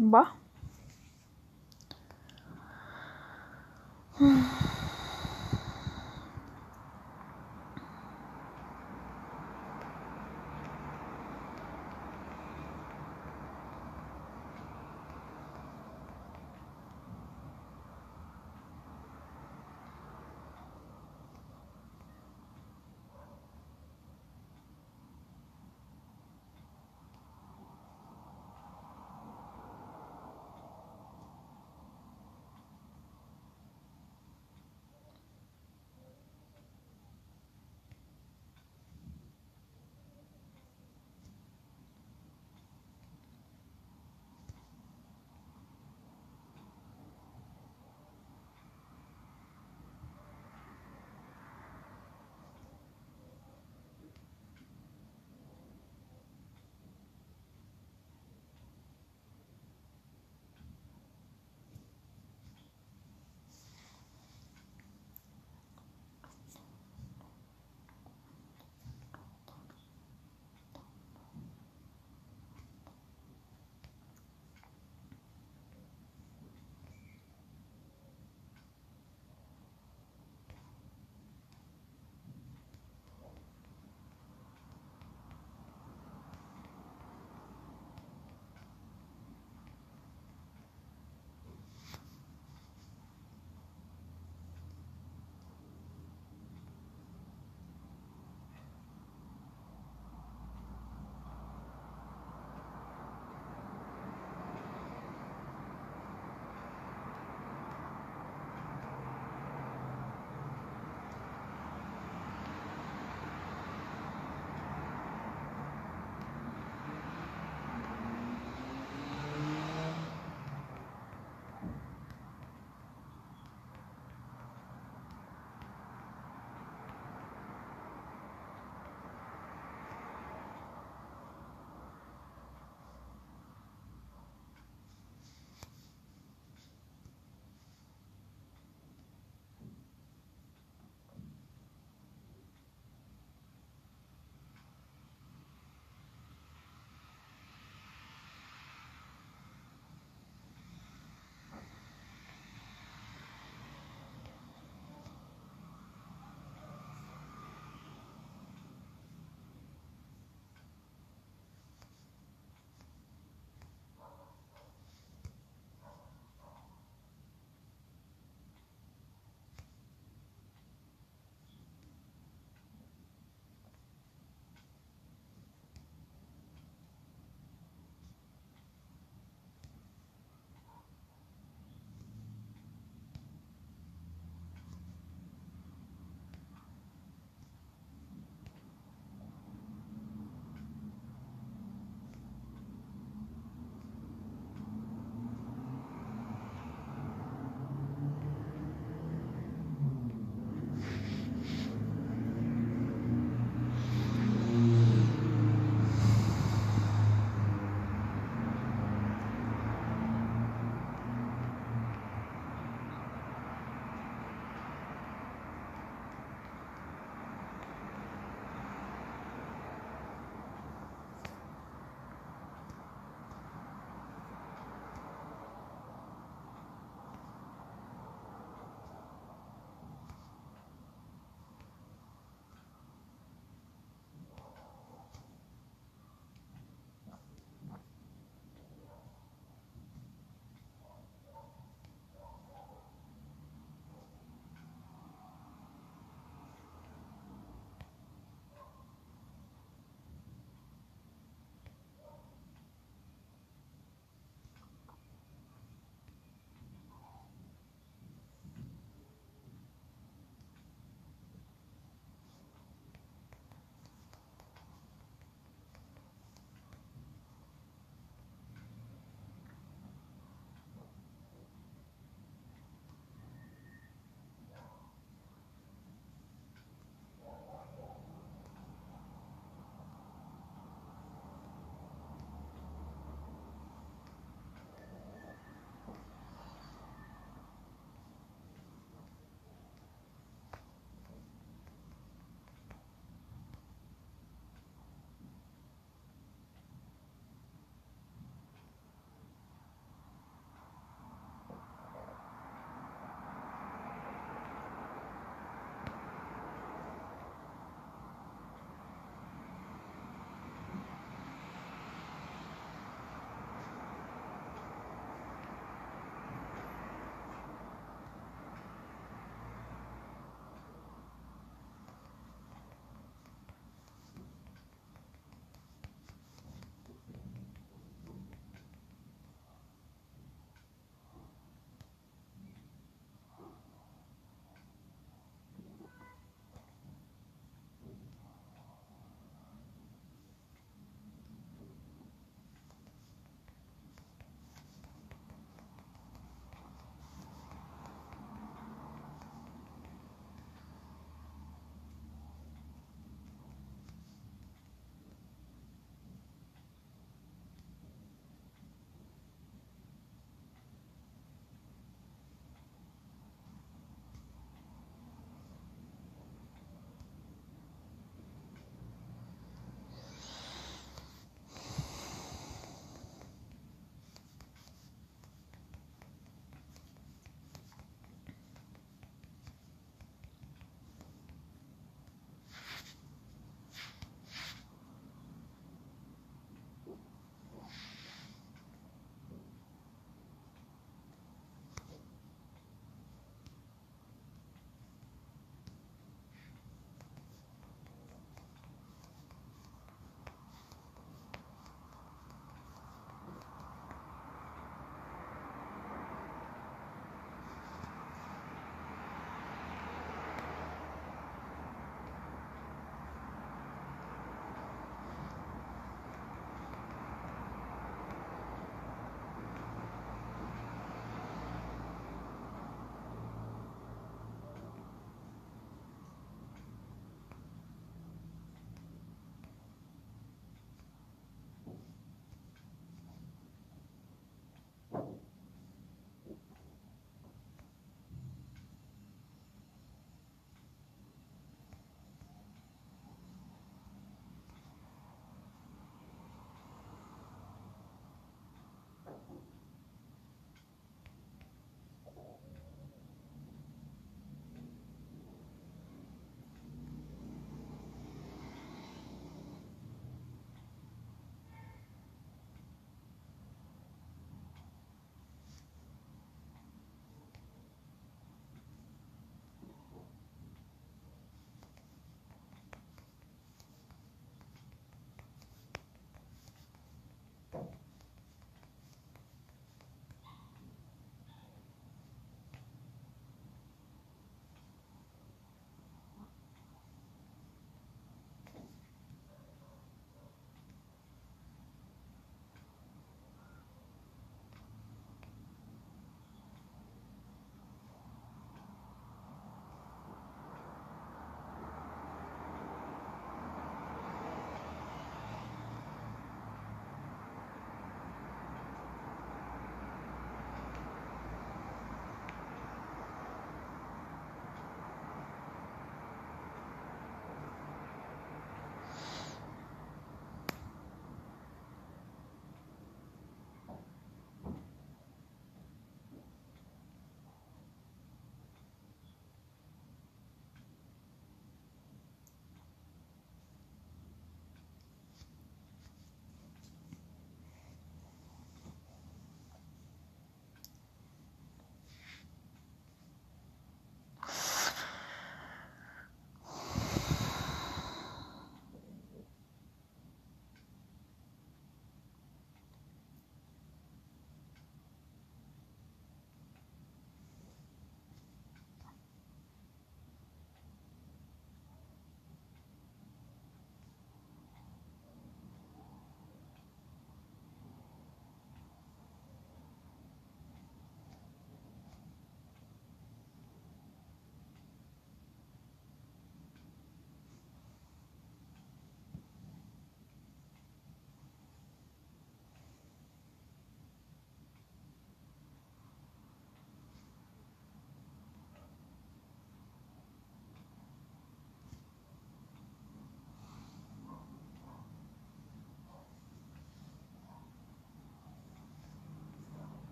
বাহ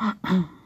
Uh-huh.